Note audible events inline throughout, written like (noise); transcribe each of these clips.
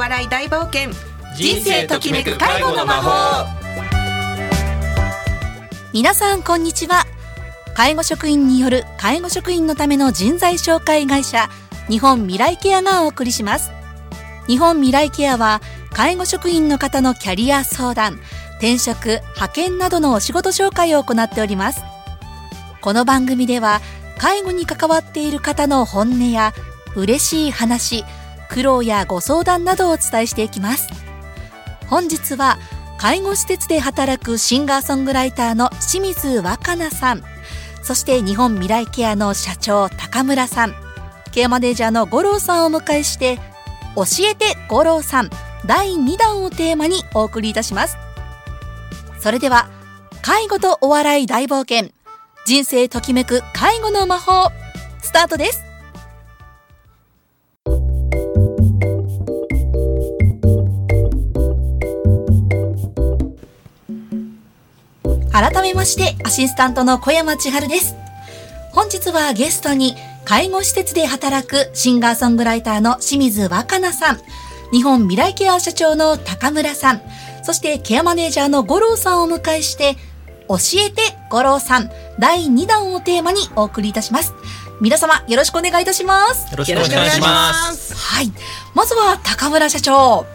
笑い大冒険。人生ときめく介護の魔法。皆さんこんにちは。介護職員による介護職員のための人材紹介会社日本未来ケアがお送りします。日本未来ケアは介護職員の方のキャリア相談転職派遣などのお仕事紹介を行っております。この番組では介護に関わっている方の本音や嬉しい話苦労やご相談などをお伝えしていきます。本日は介護施設で働くシンガーソングライターの清水若菜さん。そして日本未来ケアの社長高村さん。ケアマネージャーの五郎さんをお迎えして教えて五郎さん。第2弾をテーマにお送りいたします。それでは介護とお笑い大冒険。人生ときめく介護の魔法スタートです。改めましてアシスタントの小山千春です。本日はゲストに介護施設で働くシンガーソングライターの清水若菜さん日本未来ケア社長の高村さんそしてケアマネージャーの五郎さんをお迎えして教えて五郎さん第2弾をテーマにお送りいたします。皆様よろしくお願いいたします。よろしくお願いします。はい。まずは高村社長。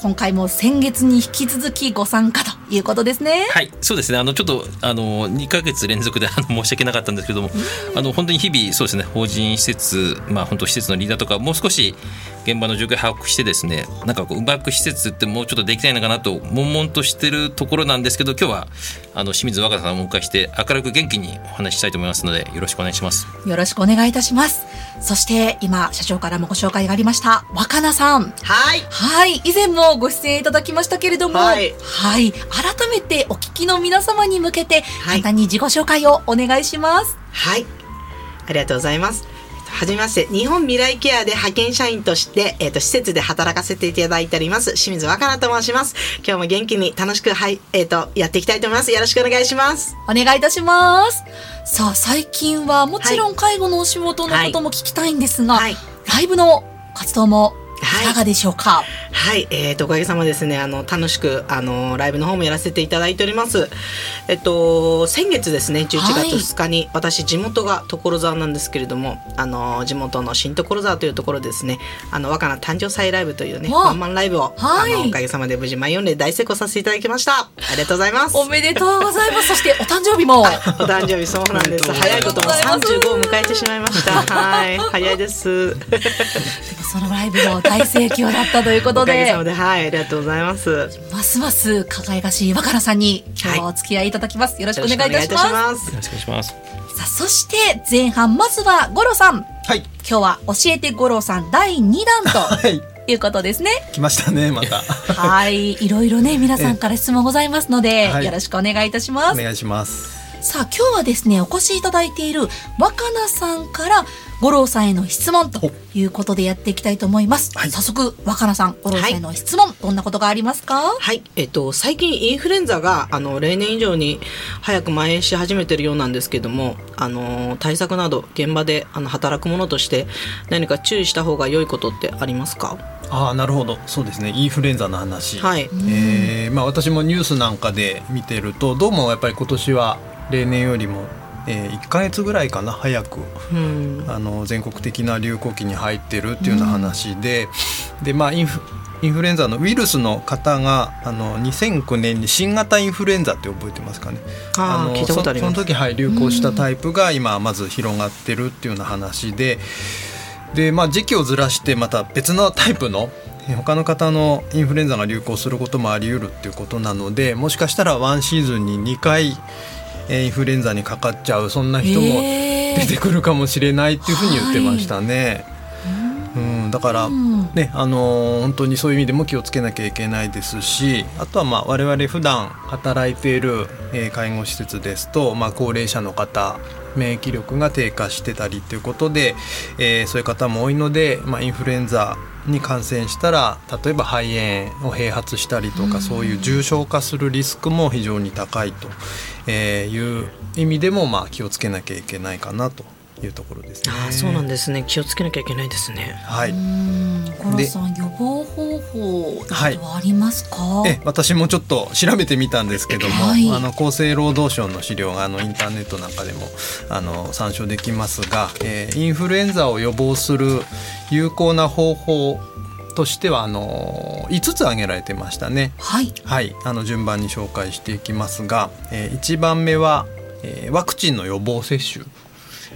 今回も先月に引き続きご参加ということですね。はい、そうですね。あのちょっとあの2ヶ月連続で (laughs) あの申し訳なかったんですけども、あの本当に日々そうですね。法人施設、まあ本当施設のリーダーとかもう少し現場の状況を把握してですね、なんかこううまく施設ってもうちょっとできないのかなと悶々としてるところなんですけど、今日はあの清水若さんをお迎えして明るく元気にお話ししたいと思いますのでよろしくお願いします。よろしくお願いいたします。そして今社長からもご紹介がありました若菜さん。はい。はい、以前もご出演いただきましたけれども、はい。はい。改めてお聞きの皆様に向けて、はい。簡単に自己紹介をお願いします。はい。ありがとうございますはじめまして。日本未来ケアで派遣社員として、えー、と施設で働かせていただいております。清水若菜と申します。今日も元気に楽しくはいえっ、とやっていきたいと思います。よろしくお願いします。お願いいたします。さあ、最近はもちろん介護のお仕事のことも聞きたいんですが、はい。ライブの活動もはい。いかがでしょうか、はい、えー、とおかげさまですねあの楽しくあのライブの方もやらせていただいております。えっと先月ですね11月2日に、私地元が所沢なんですけれどもあの地元の新所沢というところですねあの若菜誕生祭ライブというねワンマンライブを、はい。あのおかげさまで無事満4で大成功させていただきました。ありがとうございます。おめでとうございます。(laughs) そしてお誕生日も。お誕生日そうなんです。(laughs) 早いことも35を迎えてしまいました。はい。早いですそのライブも大盛況だったということでおかげさま、ではいありがとうございますますます輝かしい若菜さんに今日はお付き合いいただきます。よろしくお願いいたします。ますよろしくお願いします。さあ、そして前半、まずは五郎さん。はい。今日は教えて五郎さん第2弾 (laughs) はい。ということですね。来ましたね、また。はい。いろいろね、皆さんから質問ございますので、はいよろしくお願いいたします。お願いします。さあ今日はですねお越しいただいている若菜さんから五郎さんへの質問ということでやっていきたいと思います、はい。早速若菜さん五郎さんへの質問、どんなことがありますか？はい、えっと、最近インフルエンザがあの例年以上に早く蔓延し始めているようなんですけどもあの対策など現場であの働く者として何か注意した方が良いことってありますか？ああ、なるほど。そうですね。インフルエンザの話。はい、えーまあ私もニュースなんかで見てると、どうもやっぱり今年は例年よりも、えー、1ヶ月ぐらいかな早くうん。あの全国的な流行期に入ってるっていうような話で、でまあインフインフルエンザのウイルスの方があの2009年に新型インフルエンザって覚えてますかね。のあー聞いたことあります。そその時、はい、流行したタイプが今まず広がってるっていうような話でで、まあ、時期をずらしてまた別のタイプのえ他の方のインフルエンザが流行することもあり得るっていうことなのでもしかしたらワンシーズンに2回えーインフルエンザにかかっちゃうそんな人も出てくるかもしれないっていうふうに言ってましたね。うん、だから、ん。ねあのー本当にそういう意味でも気をつけなきゃいけないですしあとはまあ我々普段働いている、えー介護施設ですと、まあ、高齢者の方免疫力が低下してたりということで、えーそういう方も多いので、まあ、インフルエンザに感染したら例えば肺炎を併発したりとか、そういう重症化するリスクも非常に高いとえーいう意味でもまあ気をつけなきゃいけないかなというところですね。あーそうなんですね気をつけなきゃいけないですねはい。うん五郎さん予防方法などはありますか、はい、え私もちょっと調べてみたんですけども、はい、あの厚生労働省の資料があのインターネットなんかでもあの参照できますが、えー、インフルエンザを予防する有効な方法としてはあの5つ挙げられてましたね。はい、はい、あの順番に紹介していきますが、えー、1番目は、えー、ワクチンの予防接種。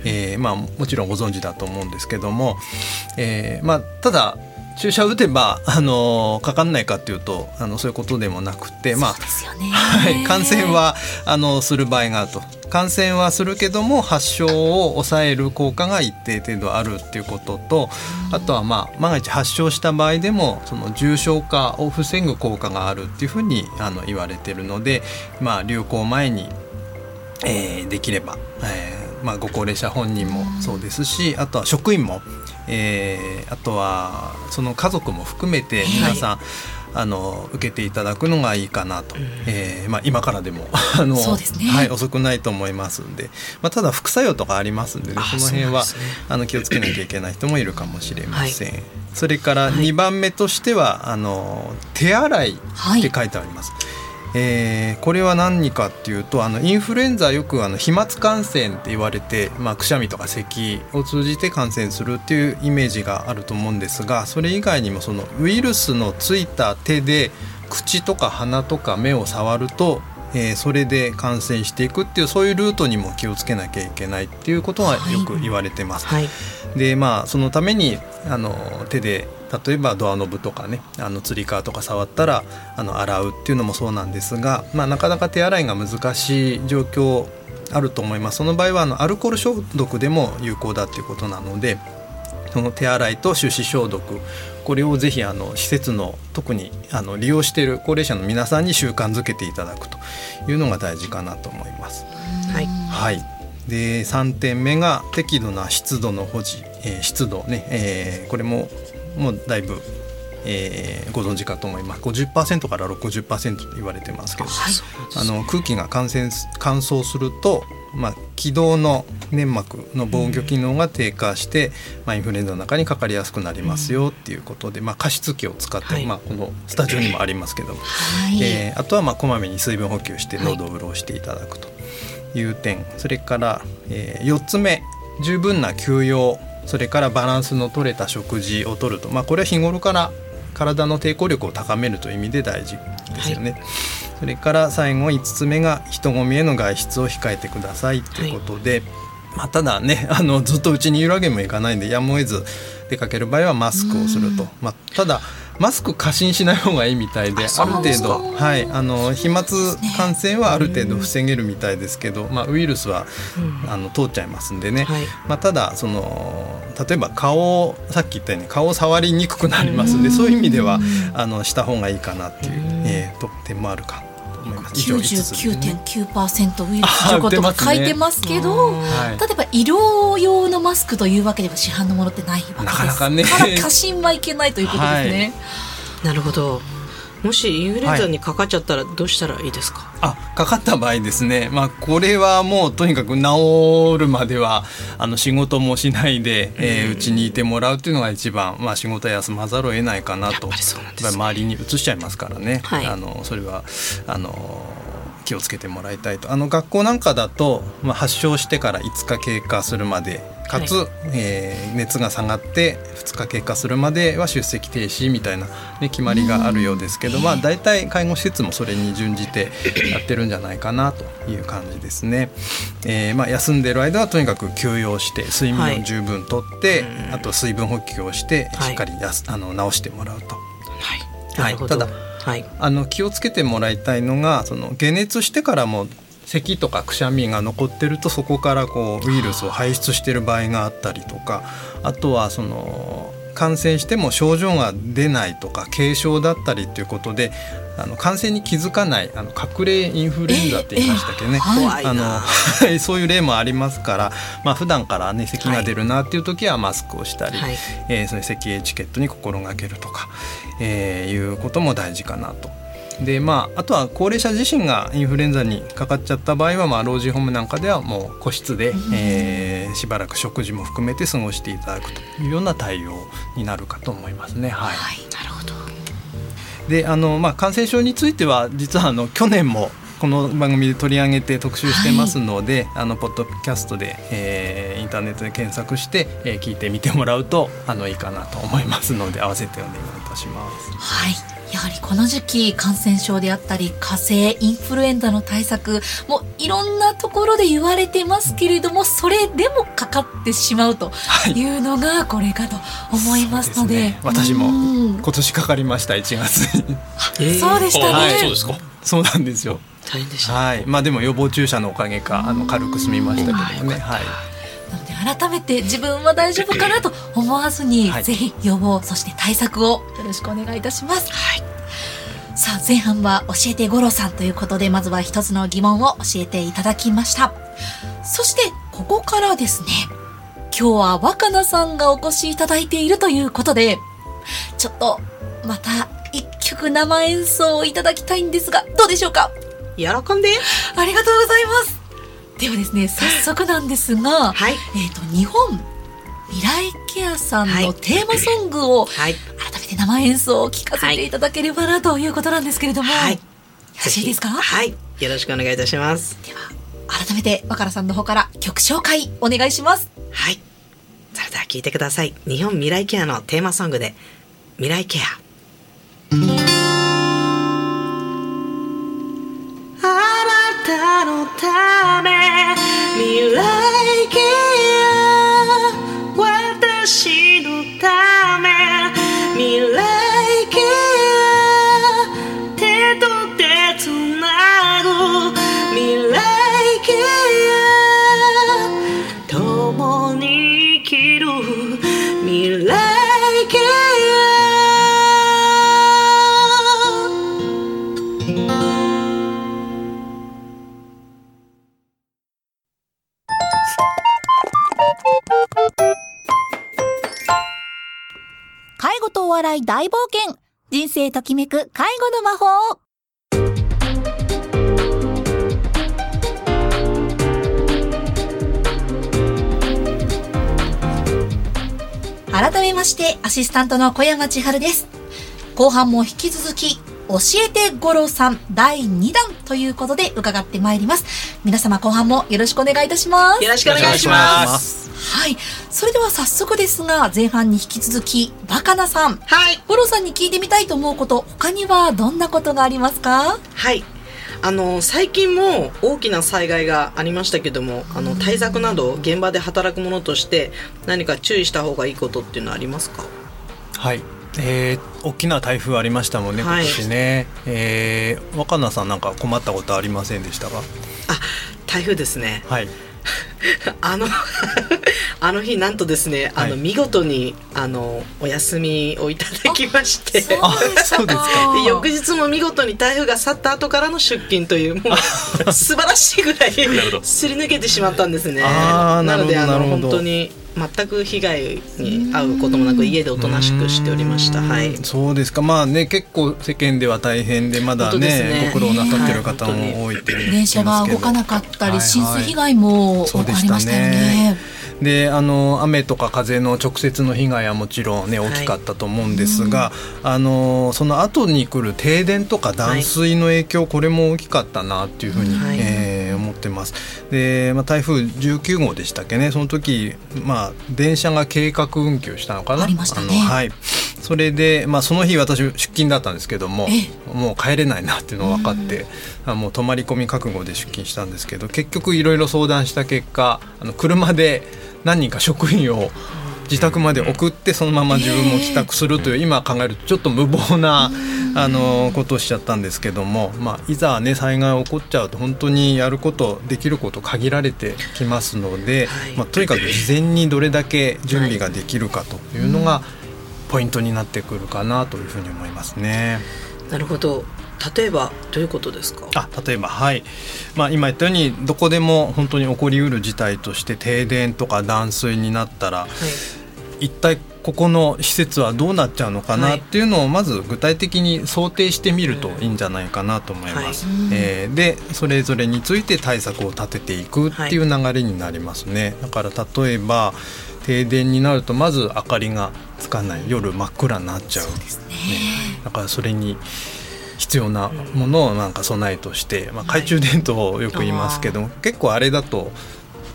えーまあ、もちろんご存知だと思うんですけども、えーまあ、ただ注射打てばあのかかんないかっていうとあのそういうことでもなくて、まあはい、感染はあのする場合があると。感染はするけども発症を抑える効果が一定程度あるっていうこととあとはまあ万が一発症した場合でもその重症化を防ぐ効果があるっていうふうにあの言われてるので、まあ、流行前に、えー、できれば、えーまあ、ご高齢者本人もそうですしあとは職員もえー、あとはその家族も含めて皆さん、はい、あの受けていただくのがいいかなと、うん、えー、まあ、今からでも (laughs) あの、ね、はい、遅くないと思いますんで、まあ、ただ副作用とかありますんで、ね、その辺は、ね、あの気をつけなきゃいけない人もいるかもしれません。はい、それから2番目としては、はい、あの手洗いって書いてあります。はいえー、これは何かっていうとあのインフルエンザよくあの飛沫感染って言われて、まあ、くしゃみとか咳を通じて感染するっていうイメージがあると思うんですがそれ以外にもそのウイルスのついた手で口とか鼻とか目を触ると、えー、それで感染していくっていうそういうルートにも気をつけなきゃいけないっていうことはよく言われてます。はい、でまあそのためにあの手で例えばドアノブとかねあのつり革とか触ったらあの洗うっていうのもそうなんですが、まあ、なかなか手洗いが難しい状況あると思います。その場合はあのアルコール消毒でも有効だっていうことなのでその手洗いと手指消毒これをぜひあの施設の特にあの利用している高齢者の皆さんに習慣づけていただくというのが大事かなと思います。はい、はい。で3点目が適度な湿度の保持、えー、湿度ね、えー、これももうだいぶ、えー、ご存知かと思います。50%から60%と言われてますけど、はい、あの空気が感染乾燥すると、まあ、気道の粘膜の防御機能が低下して、まあ、インフルエンザの中にかかりやすくなりますよっていうことで、まあ、加湿器を使って、はい、まあ、このスタジオにもありますけど、はい、えー、あとはまあこまめに水分補給して喉を潤していただくという点、それから、えー、4つ目十分な休養それからバランスの取れた食事をとると、まあ、これは日頃から体の抵抗力を高めるという意味で大事ですよね。はい、それから最後5つ目が人混みへの外出を控えてくださいということで、はい、まあ、ただね (laughs) あのずっとうちにいるわけにもいかないんでやむを得ず出かける場合はマスクをすると。まあ、ただマスク過信しない方がいいみたいである程度。はい。あの飛沫感染はある程度防げるみたいですけど、まあ、ウイルスは、あの通っちゃいますんでね、はい、まあ、ただその例えば顔さっき言ったように顔を触りにくくなりますんでそういう意味ではあのした方がいいかなっていう、えー、点もあるか99.9%ウイルス除去とか書いてますけど、ね例えば医療用のマスクというわけでは市販のものってないわけです。なかなかね。から過信はいけないということですね。はい、なるほどもしインフルエンザにかかっちゃったらどうしたらいいですか、はい、あかかった場合ですね、まあ、これはもうとにかく治るまではあの仕事もしないでうち、えー、家にいてもらうっていうのが一番、まあ、仕事は休まざるを得ないかなと、ね、周りにうつしちゃいますからね、はい、あのそれはあの気をつけてもらいたいと。あの学校なんかだと、まあ、発症してから5日経過するまでかつ、はい、えー、熱が下がって2日経過するまでは出席停止みたいな、ね、決まりがあるようですけど、まあ、大体介護施設もそれに準じてやってるんじゃないかなという感じですね。えーまあ、休んでる間はとにかく休養して睡眠を十分とって、はい、あと水分補給をしてしっかりやす、はい、あの治してもらうと。はい、はい、ただ、はい、あの気をつけてもらいたいのがその解熱してからも咳とかくしゃみが残ってるとそこからこうウイルスを排出してる場合があったりとかあとはその感染しても症状が出ないとか軽症だったりということであの感染に気づかないあの隠れインフルエンザって言いましたっけね、あの (laughs) そういう例もありますから、まあ普段からね咳が出るなっていう時はマスクをしたり、はい、えー、その咳エチケットに心がけるとか、えー、いうことも大事かなとでまあ、あとは高齢者自身がインフルエンザにかかっちゃった場合は、まあ、老人ホームなんかではもう個室で、えー、しばらく食事も含めて過ごしていただくというような対応になるかと思いますね。はい、はい、なるほど。であの、まあ、感染症については実はあの去年もこの番組で取り上げて特集してますので、はい、あのポッドキャストで、えー、インターネットで検索して、えー、聞いてみてもらうとあのいいかなと思いますので合わせてお願いいたします。はいやはりこの時期感染症であったり火星インフルエンザの対策もいろんなところで言われてますけれどもそれでもかかってしまうとい。うのがこれかと思いますので。はいでね、私も今年かかりました1月に、えー、そうでしたね、はい、そうですか。そうなんですよ。大変でした、はい。まあでも予防注射のおかげかあの軽く済みましたけどもね。はい改めて自分は大丈夫かなと思わずに、はい、ぜひ予防そして対策を。よろしくお願いいたします。はい。さあ前半は教えて五郎さんということでまずは一つの疑問を教えていただきました。そしてここからですね今日は若菜さんがお越しいただいているということでちょっとまた一曲生演奏をいただきたいんですがどうでしょうか？喜んで。ありがとうございますではですね早速なんですが、はい、えっ、ー、と日本未来ケアさんのテーマソングを、改めて生演奏を聞かせていただければなということなんですけれども、はい、よろしいですか？はい。よろしくお願いいたします。では改めて若菜さんの方から曲紹介お願いします。はい。それでは聞いてください。日本未来ケアのテーマソングで未来ケア笑い大冒険。人生ときめく介護の魔法改めましてアシスタントの小山千春です。後半も引き続き教えて五郎さん第2弾ということで伺ってまいります。皆様後半もよろしくお願いいたします。よろしくお願いします。はい。それでは早速ですが前半に引き続きバカナさん。はい。五郎さんに聞いてみたいと思うこと他にはどんなことがありますか？はい。あの最近も大きな災害がありましたけどもあの対策など現場で働く者として何か注意した方がいいことっていうのはありますか？はい。えー、大きな台風ありましたもんね、今年ね、はい、えー、若菜さんなんか困ったことありませんでしたか？あ台風ですね。はいあの (laughs) あの日なんとですね、はい、あの見事にあのお休みをいただきまして。あそうですか。で翌日も見事に台風が去った後からの出勤というもう (laughs) 素晴らしいぐらいすり抜けてしまったんですね。なのであの本当に全く被害に遭うこともなく家でおとなしくしておりました。はい。そうですか。まあね結構世間では大変でまだね、ね、ご苦労なさってる方も多いって電車が動かなかったり、浸水被害もありましたよね。であの雨とか風の直接の被害はもちろんね大きかったと思うんですが、はい、あのその後に来る停電とか断水の影響、はい、これも大きかったなっていうふうに、はい、えー、思ってます。で、まあ、台風19号でしたっけねその時、まあ、電車が計画運休したのかな？ありましたね。はい、それで、まあ、その日私出勤だったんですけどももう帰れないなっていうのが分かって、あもう泊まり込み覚悟で出勤したんですけど結局いろいろ相談した結果あの車で何人か職員を自宅まで送ってそのまま自分も帰宅するという今考えるとちょっと無謀なあのことをしちゃったんですけども、まあ、いざね災害起こっちゃうと本当にやることできること限られてきますので、まあ、とにかく事前にどれだけ準備ができるかというのがポイントになってくるかなというふうに思いますね。なるほど。例えばどういうことですか？あ例えばはい、まあ、今言ったようにどこでも本当に起こりうる事態として停電とか断水になったら、はい、一体ここの施設はどうなっちゃうのかなっていうのをまず具体的に想定してみるといいんじゃないかなと思います。はい、えー、でそれぞれについて対策を立てていくっていう流れになりますね。だから例えば停電になるとまず明かりがつかない。夜真っ暗になっちゃう。ね。だからそれに必要なものをなんか備えとして、まあ、懐中電灯をよく言いますけども、結構あれだと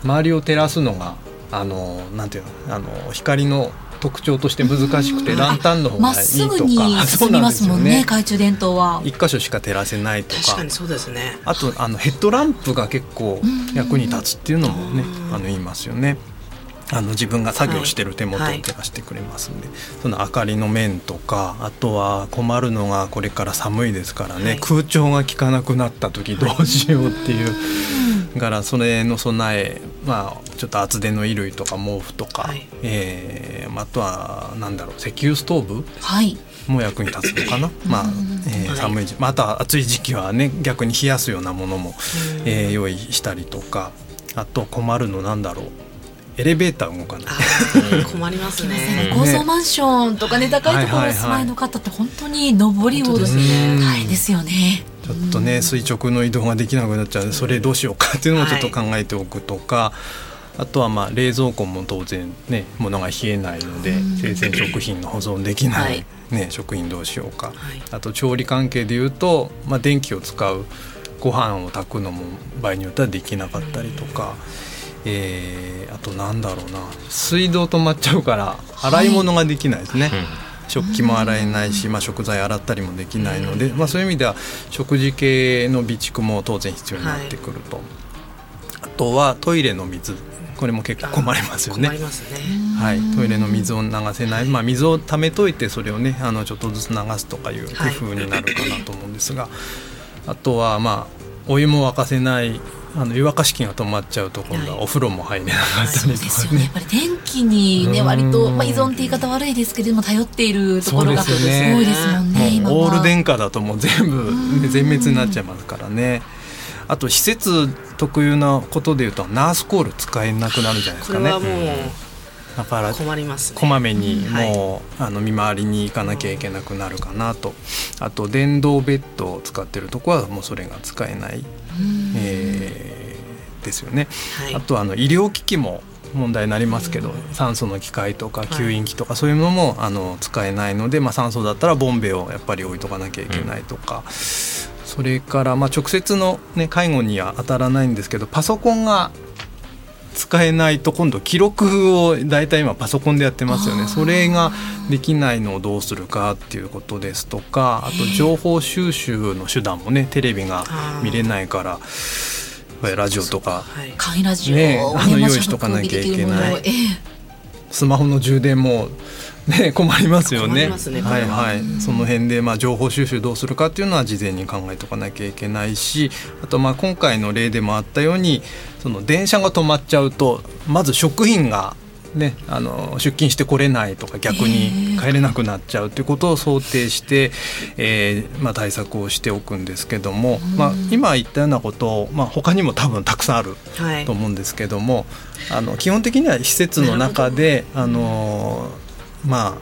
周りを照らすのがあのなんていうのあの光の特徴として難しくて、うん。ランタンの方まっがいいとか。すぐに進みますもんね懐中電灯は。一箇所しか照らせないとか。確かにそうですね。あとあのヘッドランプが結構役に立つっていうのもねうん。あの言いますよね。あの自分が作業してる手元を照らしてくれますんで、その明かりの面とかあとは困るのがこれから寒いですからね、はい。空調が効かなくなった時どうしようっていう、だからそれの備えまあちょっと厚手の衣類とか毛布とか、はい。えーあとはなんだろう石油ストーブはい。も役に立つのかな、まあえーはい。寒い時また暑い時期はね逆に冷やすようなものも、えー用意したりとかあと困るのなんだろう？エレベーター動かない。困りますね。高層マンションとかね高いところお住まいの方って本当に上り下り本当ですね。大変ですよね。ちょっとね垂直の移動ができなくなっちゃうのでそれどうしようかっていうのもちょっと考えておくとか、あとはまあ冷蔵庫も当然ね物が冷えないので生鮮食品の保存できない、はい。ね、食品どうしようか、はい。あと調理関係でいうと、まあ、電気を使うご飯を炊くのも場合によってはできなかったりとか、えーあとなんだろうな。水道止まっちゃうから洗い物ができないですね。食器も洗えないし、まあ、食材洗ったりもできないので、まあ、そういう意味では食事系の備蓄も当然必要になってくると、あとはトイレの水。これも結構困りますよね。困りますね。はい、トイレの水を流せない、まあ、水を溜めといてそれをねあのちょっとずつ流すとかいう工夫になるかなと思うんですが、あとはまあお湯も沸かせないあの湯沸かし器が止まっちゃうと今度はお風呂も入れなかったそうりとですよね。やかねっ。ぱり電気にねうん割とまあ依存って言い方悪いですけれども頼っているところがすよね多いですもんね。今はもうオール電化だともう全部、ね、全滅になっちゃいますからね。あと施設特有なことでいうとナースコール使えなくなるじゃないですかねこれは。もだからう困りますね。こまめにはい。もう、あの見回りに行かなきゃいけなくなるかなと。あと電動ベッドを使ってるとこはもうそれが使えない、えーですよね。はい。あとはあの医療機器も問題になりますけど酸素の機械とか吸引機とかそういうのもあの使えないので、まあ、酸素だったらボンベをやっぱり置いとかなきゃいけないとか、それからまあ直接の、ね、介護には当たらないんですけどパソコンが使えないと今度記録を大体今パソコンでやってますよね。それができないのをどうするかっていうことですとかあと情報収集の手段もねテレビが見れないからラジオとか。はい。簡易ラジオをねあのまあ用意しとかなきゃいけない。ええ。スマホの充電も、ね、困りますよね。ねは。はいはい、その辺でまあ情報収集どうするかっていうのは事前に考えておかなきゃいけないしあとまあ今回の例でもあったようにその電車が止まっちゃうとまず職員が、ね、あの出勤してこれないとか逆に帰れなくなっちゃうということを想定して、えーまあ、対策をしておくんですけども、まあ、今言ったようなことを、まあ、他にも多分たくさんあるはい。と思うんですけどもあの基本的には施設の中であのまあ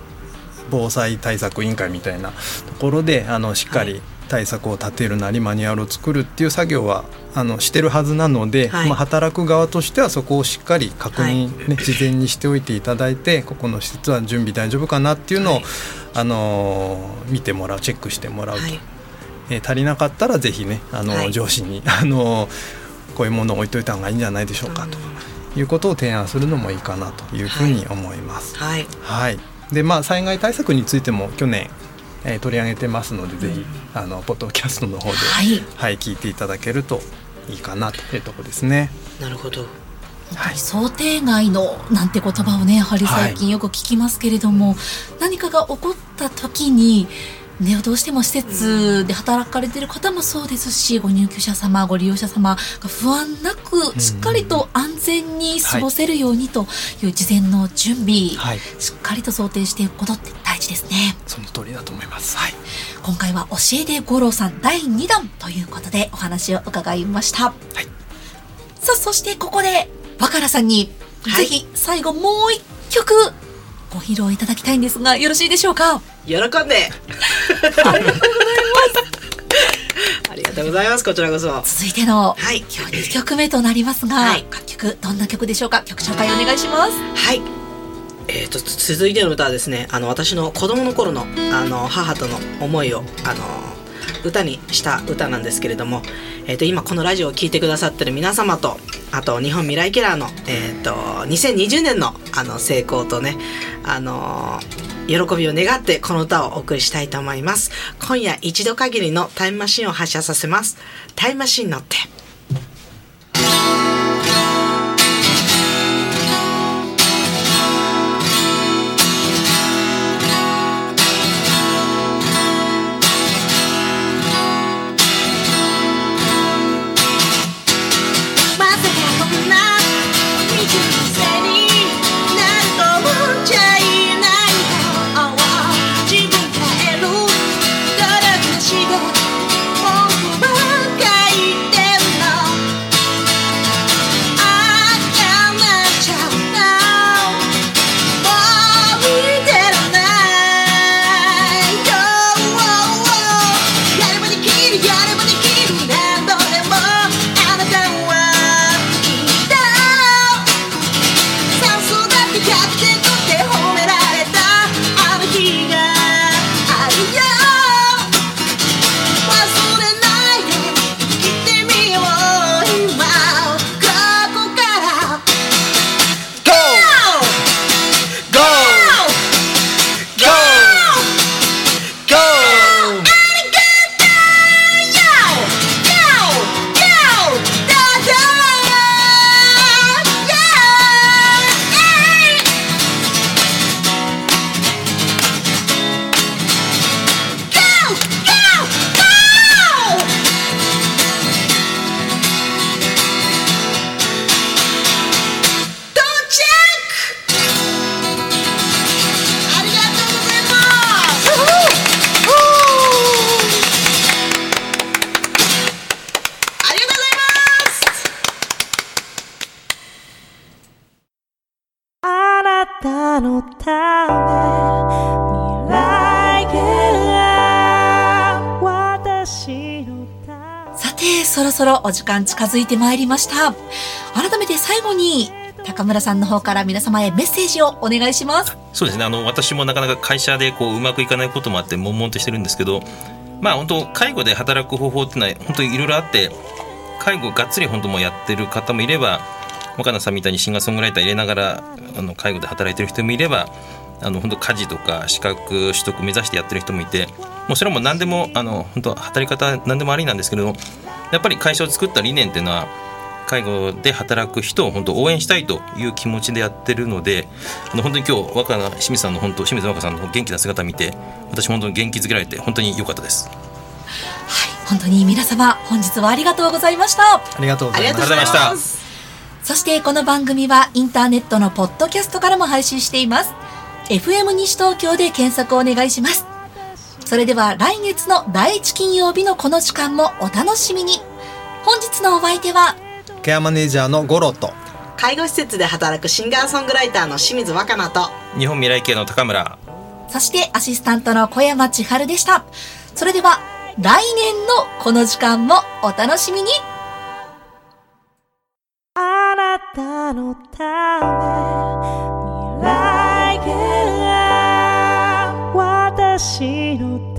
防災対策委員会みたいなところであのしっかり対策を立てるなりマニュアルを作るっていう作業はあのしてるはずなので、はい。まあ、働く側としてはそこをしっかり確認、ね事前にしておいていただいてここの施設は準備大丈夫かなっていうのを、はい。あの見てもらうチェックしてもらうと。はい。えー足りなかったらぜひねあの、はい。上司に (laughs) あのこういうものを置いといた方がいいんじゃないでしょうかということを提案するのもいいかなというふうに思います。はい。はい、でまあ災害対策についても去年、えー取り上げてますので、ぜひあのポッドキャストの方で、はい。はい、聞いていただけるといいかなというところですね。なるほど。はい。想定外のなんて言葉をねやはり最近よく聞きますけれども、何かが起こった時にね、どうしても施設で働かれている方もそうですし、ご入居者様ご利用者様が不安なくしっかりと安全に過ごせるようにという事前の準備、はい、しっかりと想定していくことって大事ですね。その通りだと思います。はい、今回は教えて五郎さん第2弾ということでお話を伺いました。はいさあ、そしてここで若菜さんに、はいぜひ最後もう一曲ご披露いただきたいんですがよろしいでしょうか？喜んで (laughs) ありがとうございます。こちらこそ。続いてのはい。今日2曲目となりますが、はい。楽曲どんな曲でしょうか？曲紹介お願いします。はい。えー、と続いての歌はですねあの私の子供の頃のあの母との思いをあの歌にした歌なんですけれども、えー、と今このラジオを聴いてくださってる皆様とあと日本未来キラーの、えー、と2020年のあの成功とねあの喜びを願ってこの歌をお送りしたいと思います。今夜一度限りのタイムマシンを発射させます。タイムマシン乗って。そろお時間近づいてまいりました。改めて最後に、高村さんの方から皆様へメッセージをお願いします。そうですねあの私もなかなか会社でこううまくいかないこともあって悶々としてるんですけどまあ本当介護で働く方法っていうのは本当にいろいろあって介護がっつり本当もやってる方もいれば若菜さんみたいにシンガーソングライター入れながらあの介護で働いてる人もいればあの本当家事とか資格取得目指してやってる人もいてもうそれはもう何でもあの本当働き方何でもありなんですけれどもやっぱり会社を作った理念っていうのは介護で働く人を本当応援したいという気持ちでやってるのであの本当に今日若菜清水さんの本当清水若さんの元気な姿を見て私本当に元気づけられて本当に良かったですはい、本当に皆様、本日はありがとうございました。ありがとうございましたそしてこの番組はインターネットのポッドキャストからも配信しています。FM 西東京で検索お願いします。それでは来月の第1金曜日のこの時間もお楽しみに。本日のお相手は、ケアマネージャーのゴロと介護施設で働くシンガーソングライターの清水若菜と日本未来系の高村そしてアシスタントの小山千春でした。それでは来年のこの時間もお楽しみにあなたのため未来が私の